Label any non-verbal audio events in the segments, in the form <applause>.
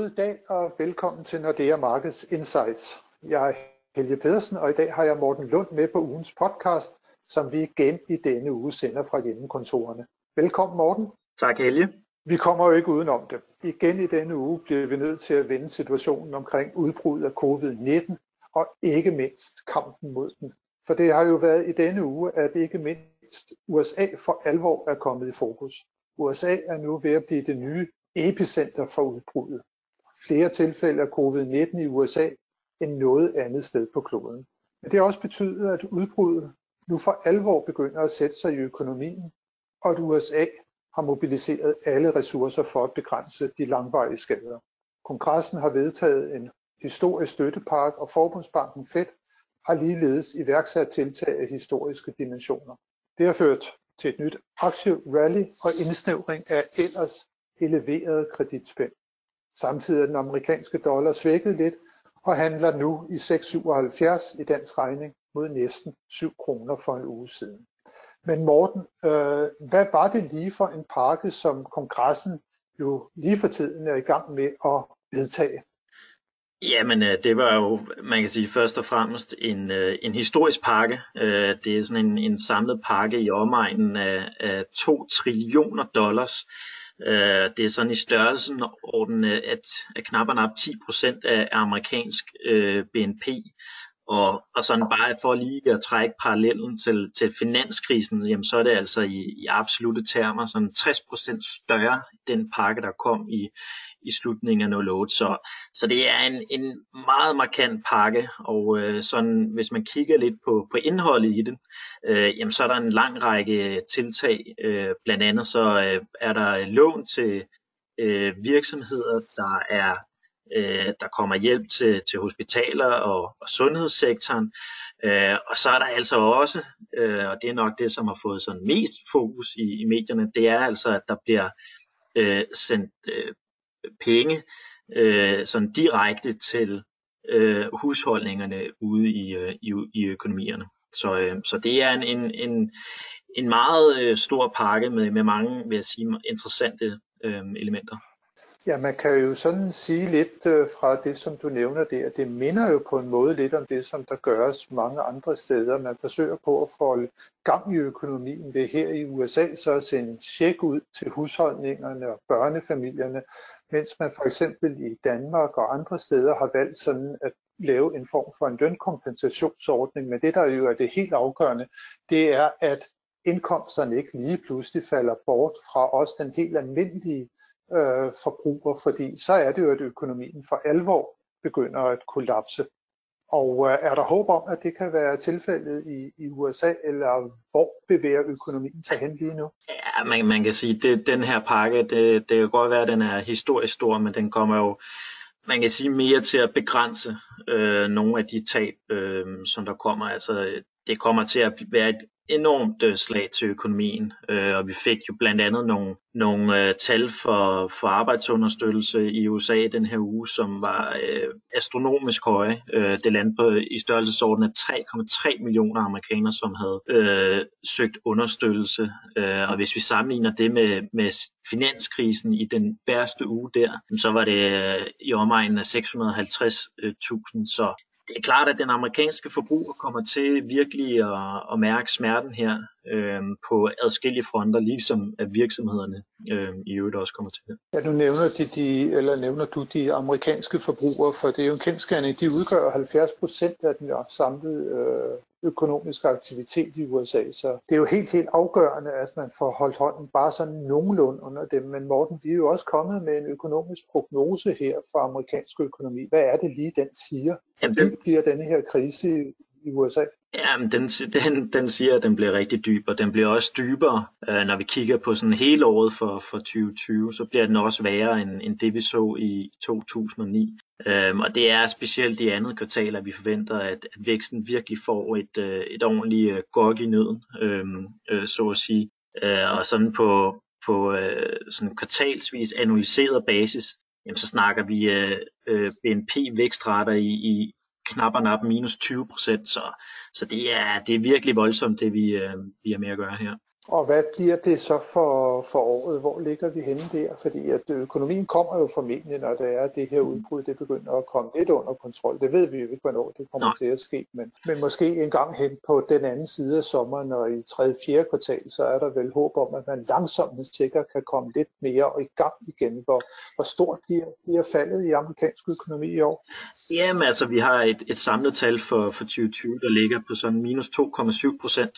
god dag og velkommen til Nordea Markets Insights. Jeg er Helge Pedersen, og i dag har jeg Morten Lund med på ugens podcast, som vi igen i denne uge sender fra hjemmekontorerne. Velkommen Morten. Tak Helge. Vi kommer jo ikke udenom det. Igen i denne uge bliver vi nødt til at vende situationen omkring udbruddet af covid-19 og ikke mindst kampen mod den. For det har jo været i denne uge, at ikke mindst USA for alvor er kommet i fokus. USA er nu ved at blive det nye epicenter for udbruddet. Flere tilfælde af covid-19 i USA end noget andet sted på kloden. Men det har også betydet, at udbruddet nu for alvor begynder at sætte sig i økonomien, og at USA har mobiliseret alle ressourcer for at begrænse de langvarige skader. Kongressen har vedtaget en historisk støttepark, og Forbundsbanken Fed har ligeledes iværksat tiltag af historiske dimensioner. Det har ført til et nyt aktierally og indsnævring af ellers eleveret kreditspænd. Samtidig er den amerikanske dollar svækket lidt og handler nu i 6,77 i dansk regning mod næsten 7 kroner for en uge siden. Men Morten, øh, hvad var det lige for en pakke, som kongressen jo lige for tiden er i gang med at vedtage? Jamen, øh, det var jo, man kan sige, først og fremmest en, øh, en historisk pakke. Øh, det er sådan en, en samlet pakke i omegnen af, af 2 trillioner dollars. Det er sådan i størrelsen orden, at, at knap og nap 10 procent af amerikansk BNP. Og, og sådan bare for lige at trække parallellen til, til finanskrisen, jamen så er det altså i, i absolute termer sådan 60% større, den pakke, der kom i, i slutningen af 08. Så, så det er en, en meget markant pakke, og øh, sådan, hvis man kigger lidt på, på indholdet i den, øh, jamen så er der en lang række tiltag. Øh, blandt andet så øh, er der lån til øh, virksomheder, der er øh, der kommer hjælp til, til hospitaler og, og sundhedssektoren. Øh, og så er der altså også, øh, og det er nok det, som har fået sådan mest fokus i, i medierne, det er altså, at der bliver øh, sendt øh, penge øh, sådan direkte til øh, husholdningerne ude i, øh, i, i økonomierne. Så, øh, så det er en, en, en, en meget øh, stor pakke med, med mange, vil jeg sige, interessante øh, elementer. Ja, man kan jo sådan sige lidt øh, fra det, som du nævner der. Det minder jo på en måde lidt om det, som der gøres mange andre steder. Man forsøger på at få gang i økonomien ved her i USA, så at sende en tjek ud til husholdningerne og børnefamilierne, mens man for eksempel i Danmark og andre steder har valgt sådan at lave en form for en lønkompensationsordning. Men det, der jo er det helt afgørende, det er, at indkomsterne ikke lige pludselig falder bort fra os, den helt almindelige øh, forbruger, fordi så er det jo, at økonomien for alvor begynder at kollapse. Og øh, er der håb om, at det kan være tilfældet i, i USA, eller hvor bevæger økonomien sig hen lige nu? Ja, man, man kan sige, at den her pakke, det, det kan godt være, at den er historisk stor, men den kommer jo, man kan sige, mere til at begrænse øh, nogle af de tab, øh, som der kommer. Altså, det kommer til at være et enormt øh, slag til økonomien, øh, og vi fik jo blandt andet nogle, nogle øh, tal for, for arbejdsunderstøttelse i USA den her uge, som var øh, astronomisk høje. Øh, det landede på i størrelsesorden af 3,3 millioner amerikanere, som havde øh, søgt understøttelse, øh, og hvis vi sammenligner det med, med finanskrisen i den værste uge der, så var det øh, i omegnen af 650.000, øh, så det er klart, at den amerikanske forbruger kommer til virkelig at, at mærke smerten her øh, på adskillige fronter, ligesom at virksomhederne øh, i øvrigt også kommer til det. Ja, nu nævner, de, de, eller nævner du de amerikanske forbrugere, for det er jo en kendskærning. De udgør 70 procent af den samlede øh, økonomiske aktivitet i USA. Så det er jo helt, helt afgørende, at man får holdt hånden bare sådan nogenlunde under dem. Men Morten, vi er jo også kommet med en økonomisk prognose her for amerikansk økonomi. Hvad er det lige, den siger? Jamen, den... bliver denne her krise i, USA? Jamen, den, <laughs> den, den siger, at den bliver rigtig dyb, og den bliver også dybere, øh, når vi kigger på sådan hele året for, for 2020, så bliver den også værre end, end det, vi så i 2009. Øhm, og det er specielt i andet kvartal, at vi forventer, at, at væksten virkelig får et, øh, et ordentligt øh, gok i nøden, øh, øh, så at sige. Øh, og sådan på, på øh, sådan kvartalsvis analyseret basis, jamen så snakker vi øh, øh BNP-vækstrater i, i knap og nap minus 20 procent, så, så det, er, det er virkelig voldsomt, det vi, øh, vi er med at gøre her. Og hvad bliver det så for, for året? Hvor ligger vi henne der? Fordi at økonomien kommer jo formentlig, når det er det her udbrud, det begynder at komme lidt under kontrol. Det ved vi jo ikke, hvornår det kommer Nej. til at ske, men, men måske en gang hen på den anden side af sommeren og i 3. 4. kvartal, så er der vel håb om, at man langsomt sikkert kan komme lidt mere og i gang igen. Hvor, hvor stort bliver, bliver faldet i amerikansk økonomi i år? Jamen altså, vi har et, et samlet tal for, for 2020, der ligger på sådan minus 2,7 procent.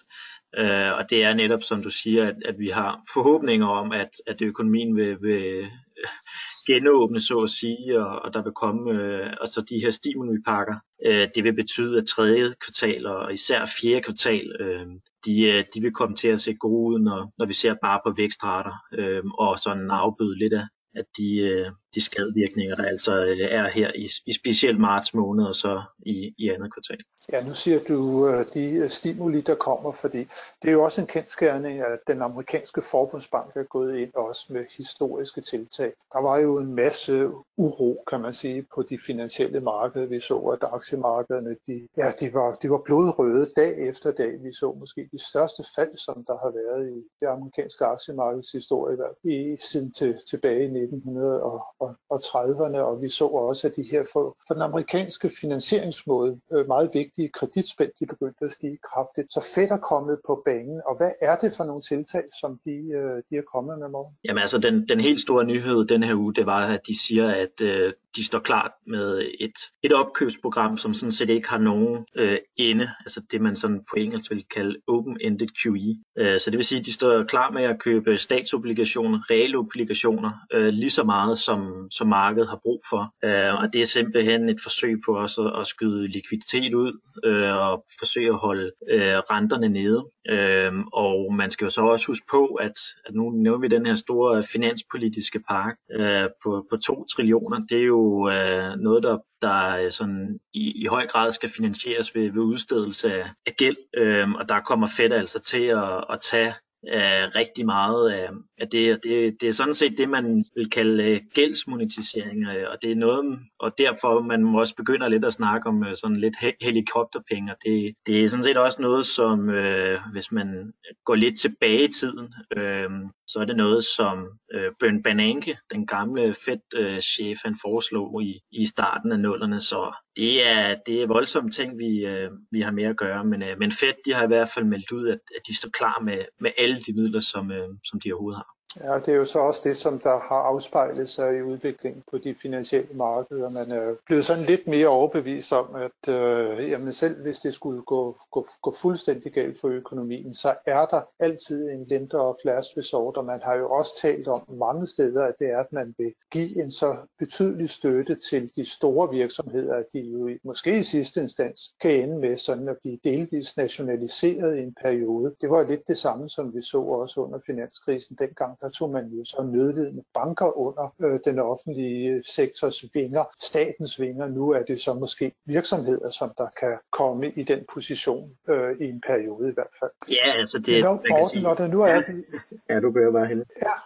Øh, og det er netop, som du siger, at, at vi har forhåbninger om, at, at økonomien vil, vil <laughs> genåbne, så at sige, og, og der vil komme øh, og så de her stimulipakker. Øh, det vil betyde, at tredje kvartal og især fjerde kvartal, øh, de, øh, de vil komme til at se gode ud, når, når vi ser bare på vækstrater, øh, og sådan afbøde lidt af, at de, øh, de skadevirkninger, der altså øh, er her i, i specielt marts måned og så i, i andet kvartal. Ja, nu siger du øh, de øh, stimuli, der kommer, fordi det er jo også en kendskærning, at den amerikanske forbundsbank er gået ind også med historiske tiltag. Der var jo en masse uro, kan man sige, på de finansielle markeder. Vi så, at aktiemarkederne, de, ja, de var, de var blodrøde dag efter dag. Vi så måske de største fald, som der har været i det amerikanske aktiemarkeds historie i, siden til, tilbage i 1900 og og, og 30'erne, og vi så også, at de her for, for den amerikanske finansieringsmåde øh, meget vigtige kreditspænd, de begyndte at stige kraftigt. Så Fed er kommet på banen, og hvad er det for nogle tiltag, som de, øh, de er kommet med morgen? Jamen altså, den, den helt store nyhed den her uge, det var, at de siger, at øh, de står klar med et, et opkøbsprogram, som sådan set ikke har nogen øh, ende, altså det man sådan på engelsk vil kalde open-ended QE. Øh, så det vil sige, at de står klar med at købe statsobligationer, reelle obligationer, øh, lige så meget som, som markedet har brug for. Øh, og det er simpelthen et forsøg på også at, at skyde likviditet ud øh, og forsøge at holde øh, renterne nede. Øhm, og man skal jo så også huske på, at, at nu nævner vi den her store finanspolitiske park øh, på, på 2 trillioner. Det er jo øh, noget, der, der sådan i, i høj grad skal finansieres ved, ved udstedelse af, af gæld. Øhm, og der kommer Fed altså til at, at tage øh, rigtig meget af, af det, og det, det er sådan set det, man vil kalde øh, gældsmonetisering, øh, og det er noget, og derfor man også begynder lidt at snakke om øh, sådan lidt he- helikopterpenge, og det, det er sådan set også noget, som øh, hvis man går lidt tilbage i tiden, øh, så er det noget, som øh, Bern Bananke, den gamle Fed-chef, øh, han foreslog i, i starten af nullerne, så det er, det er voldsomme ting, vi, øh, vi har med at gøre, men, øh, men Fed de har i hvert fald meldt ud, at, at de står klar med, med alle de midler, som, øh, som de overhovedet har. Ja, det er jo så også det, som der har afspejlet sig i udviklingen på de finansielle markeder. Man er blevet sådan lidt mere overbevist om, at øh, jamen selv hvis det skulle gå, gå, gå fuldstændig galt for økonomien, så er der altid en lender og flash resort, og man har jo også talt om mange steder, at det er, at man vil give en så betydelig støtte til de store virksomheder, at de jo måske i sidste instans kan ende med sådan at blive delvis nationaliseret i en periode. Det var lidt det samme, som vi så også under finanskrisen dengang der tog man jo så nødlidende banker under øh, den offentlige sektors vinger, statens vinger. Nu er det så måske virksomheder, som der kan komme i den position øh, i en periode i hvert fald. Ja, altså det... Når, Morten, når der nu er... Ja, ja du bør bare hen. Ja,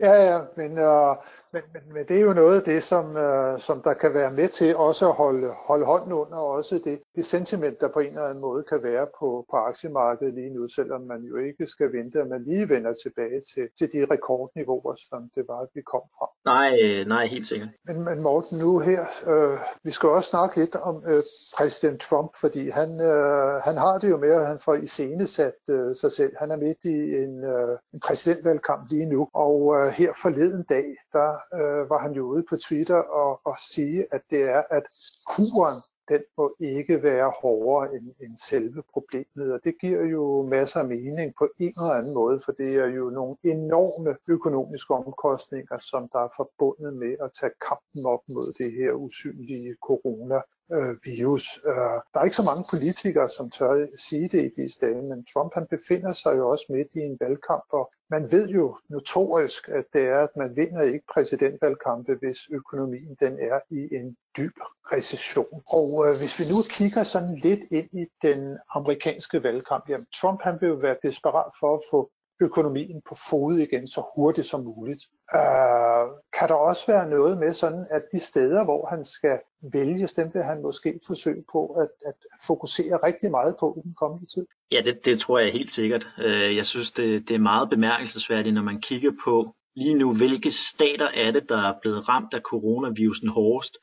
ja, ja, men, øh, men, men, men det er jo noget af det, som, øh, som der kan være med til også at holde, holde hånden under, også det, det sentiment, der på en eller anden måde kan være på, på aktiemarkedet lige nu, selvom man jo ikke skal vente, at man lige vender tilbage til, til de rekordniveauer, som det var, at vi kom fra. Nej, nej, helt sikkert. Men, men Morten, nu her, øh, vi skal også snakke lidt om øh, præsident Trump, fordi han, øh, han har det jo med, at han får iscenesat øh, sig selv. Han er midt i en, øh, en præsidentvalgkamp lige nu, og øh, her forleden dag, der øh, var han jo ude på Twitter og, og sige, at det er, at kuren den må ikke være hårdere end, end selve problemet, og det giver jo masser af mening på en eller anden måde, for det er jo nogle enorme økonomiske omkostninger, som der er forbundet med at tage kampen op mod det her usynlige corona øh, virus. Øh, der er ikke så mange politikere, som tør sige det i disse dage, men Trump han befinder sig jo også midt i en valgkamp, og man ved jo notorisk, at det er, at man vinder ikke præsidentvalgkampe, hvis økonomien den er i en dyb recession. Og øh, hvis vi nu kigger sådan lidt ind i den amerikanske valgkamp, jamen Trump han vil jo være desperat for at få økonomien på fod igen så hurtigt som muligt. Øh, kan der også være noget med sådan, at de steder, hvor han skal vælges, dem vil han måske forsøge på at, at fokusere rigtig meget på i den kommende tid? Ja, det, det tror jeg helt sikkert. Øh, jeg synes, det, det er meget bemærkelsesværdigt, når man kigger på lige nu, hvilke stater er det, der er blevet ramt af coronavirusen hårdest,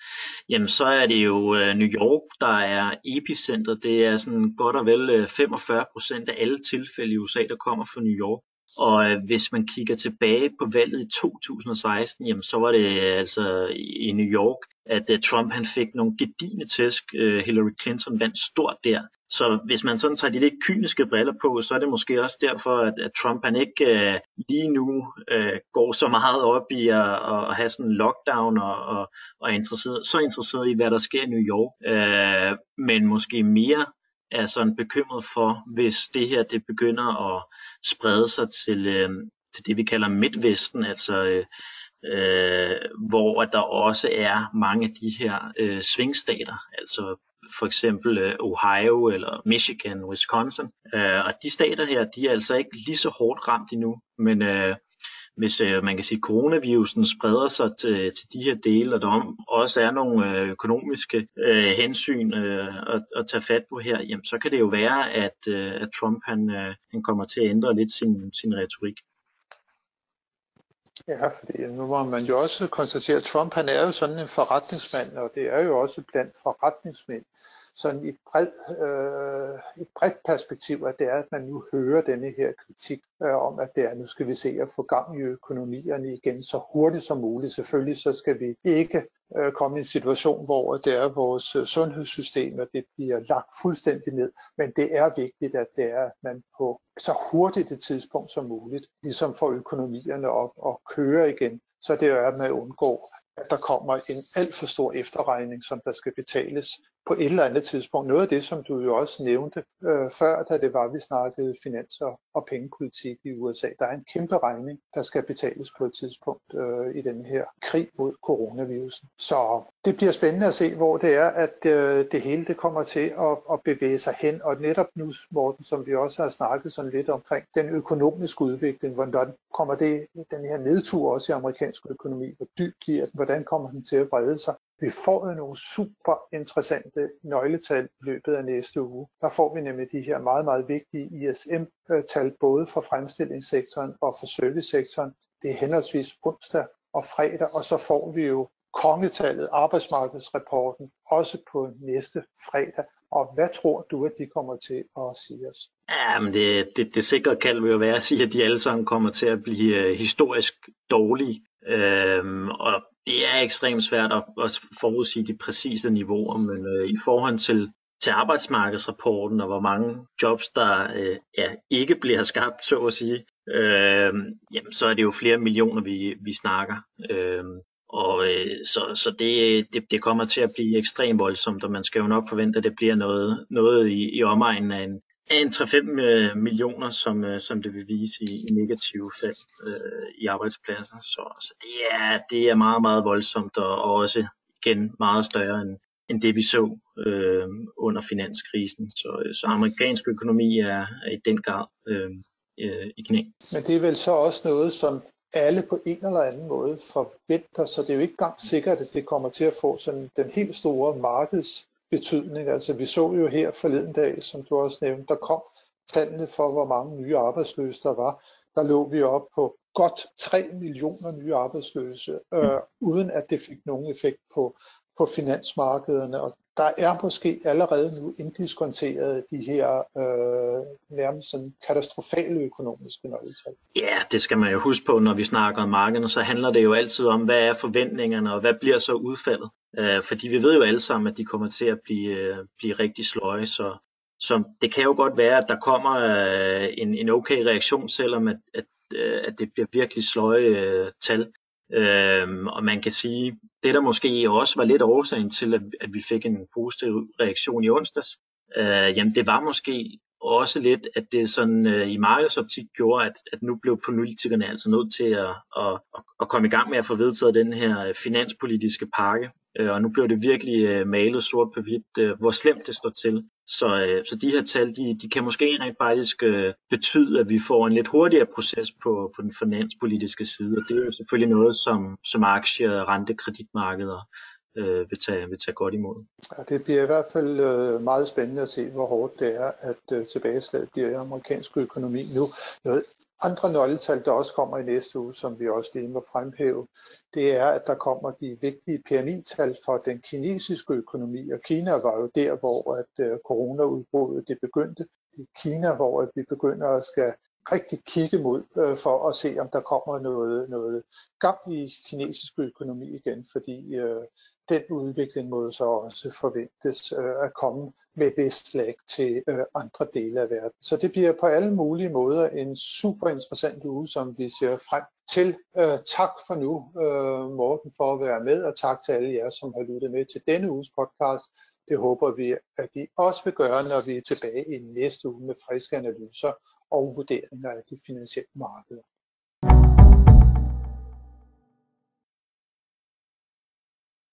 jamen så er det jo øh, New York, der er epicenter. Det er sådan godt og vel øh, 45 procent af alle tilfælde i USA, der kommer fra New York. Og øh, hvis man kigger tilbage på valget i 2016, jamen så var det øh, altså i New York, at øh, Trump han fik nogle gedigende tæsk. Øh, Hillary Clinton vandt stort der. Så hvis man sådan tager de lidt kyniske briller på, så er det måske også derfor, at, at Trump han ikke uh, lige nu uh, går så meget op i at, at have sådan en lockdown og, og, og er interesseret, så interesseret i, hvad der sker i New York. Uh, men måske mere er sådan bekymret for, hvis det her det begynder at sprede sig til, øh, til det, vi kalder Midtvesten, altså øh, øh, hvor der også er mange af de her øh, svingstater, altså for eksempel øh, Ohio eller Michigan, Wisconsin. Øh, og de stater her, de er altså ikke lige så hårdt ramt endnu, men øh, hvis øh, man kan sige, at coronavirusen spreder sig til, til de her dele, og der også er nogle øh, økonomiske øh, hensyn øh, at, at tage fat på her, jamen, så kan det jo være, at, øh, at Trump han, øh, han kommer til at ændre lidt sin, sin retorik. Ja, fordi nu må man jo også konstatere, at Trump han er jo sådan en forretningsmand, og det er jo også blandt forretningsmænd, sådan i bred, øh, et bredt perspektiv, at det er, at man nu hører denne her kritik øh, om, at det er, nu skal vi se at få gang i økonomierne igen så hurtigt som muligt. Selvfølgelig så skal vi ikke øh, komme i en situation, hvor det er vores øh, sundhedssystem, og det bliver lagt fuldstændig ned. Men det er vigtigt, at det er, at man på så hurtigt et tidspunkt som muligt, ligesom får økonomierne op og køre igen, så det er, at man undgår, at der kommer en alt for stor efterregning, som der skal betales på et eller andet tidspunkt. Noget af det, som du jo også nævnte øh, før, da det var, vi snakkede finans- og, og pengepolitik i USA. Der er en kæmpe regning, der skal betales på et tidspunkt øh, i den her krig mod coronavirusen. Så det bliver spændende at se, hvor det er, at øh, det hele det kommer til at, at bevæge sig hen. Og netop nu, Morten, som vi også har snakket sådan lidt omkring, den økonomiske udvikling, hvordan kommer det, den her nedtur også i amerikansk økonomi, hvor dyb bliver den, hvordan kommer den til at brede sig? Vi får nogle super interessante nøgletal i løbet af næste uge. Der får vi nemlig de her meget, meget vigtige ISM-tal, både for fremstillingssektoren og for servicesektoren. Det er henholdsvis onsdag og fredag, og så får vi jo kongetallet, arbejdsmarkedsrapporten, også på næste fredag. Og hvad tror du, at de kommer til at sige os? Ja, men det, det, det sikre kald vil jo være at sige, at de alle sammen kommer til at blive øh, historisk dårlige. Øhm, og det er ekstremt svært at, at forudsige de præcise niveauer, men øh, i forhold til, til arbejdsmarkedsrapporten og hvor mange jobs, der øh, ja, ikke bliver skabt, så at sige, øh, jamen, så er det jo flere millioner, vi, vi snakker. Øh, og øh, så, så det, det, det kommer til at blive ekstremt voldsomt, og man skal jo nok forvente, at det bliver noget, noget i, i omegnen af en, en 3-5 øh, millioner, som, øh, som det vil vise i, i negative fald øh, i arbejdspladser. Så, så det, er, det er meget, meget voldsomt, og, og også igen meget større end, end det vi så øh, under finanskrisen. Så, så amerikansk økonomi er, er i den grad øh, øh, i knæ. Men det er vel så også noget, som alle på en eller anden måde forventer, så det er jo ikke engang sikkert, at det kommer til at få sådan den helt store markedsbetydning. Altså vi så jo her forleden dag, som du også nævnte, der kom tallene for, hvor mange nye arbejdsløse der var. Der lå vi op på godt 3 millioner nye arbejdsløse, øh, uden at det fik nogen effekt på, på finansmarkederne. Og der er måske allerede nu inddiskonteret de her øh, nærmest sådan katastrofale økonomiske nøgletal. Ja, det skal man jo huske på, når vi snakker om markederne, så handler det jo altid om, hvad er forventningerne, og hvad bliver så udfaldet. Øh, fordi vi ved jo alle sammen, at de kommer til at blive, øh, blive rigtig sløje, så, så det kan jo godt være, at der kommer øh, en, en okay reaktion, selvom at, at, øh, at det bliver virkelig sløje øh, tal. Øhm, og man kan sige, det der måske også var lidt årsagen til, at, at vi fik en positiv reaktion i onsdags, øh, jamen det var måske også lidt, at det sådan øh, i markedsoptik gjorde, at, at nu blev politikerne altså nødt til at, at, at, at komme i gang med at få vedtaget den her øh, finanspolitiske pakke, Øh, og nu bliver det virkelig øh, malet sort på hvidt, øh, hvor slemt det står til. Så, øh, så de her tal, de, de kan måske rent faktisk øh, betyde, at vi får en lidt hurtigere proces på, på den finanspolitiske side, og det er jo selvfølgelig noget, som, som aktie- rente, kreditmarkeder øh, vil, tage, vil tage godt imod. Ja, det bliver i hvert fald øh, meget spændende at se, hvor hårdt det er, at øh, tilbageslaget bliver i amerikansk økonomi nu. Noget andre nøgletal, der også kommer i næste uge, som vi også lige må fremhæve, det er, at der kommer de vigtige PMI-tal for den kinesiske økonomi, og Kina var jo der, hvor at øh, coronaudbruddet det begyndte. I Kina, hvor at vi begynder at skal rigtig kigge mod øh, for at se, om der kommer noget, noget gang i kinesisk økonomi igen, fordi øh, den udvikling må så også forventes øh, at komme med det slag til øh, andre dele af verden. Så det bliver på alle mulige måder en super interessant uge, som vi ser frem til. Øh, tak for nu, øh, Morten, for at være med, og tak til alle jer, som har lyttet med til denne uges podcast. Det håber vi, at I også vil gøre, når vi er tilbage i næste uge med friske analyser og vurderinger af de finansielle markeder.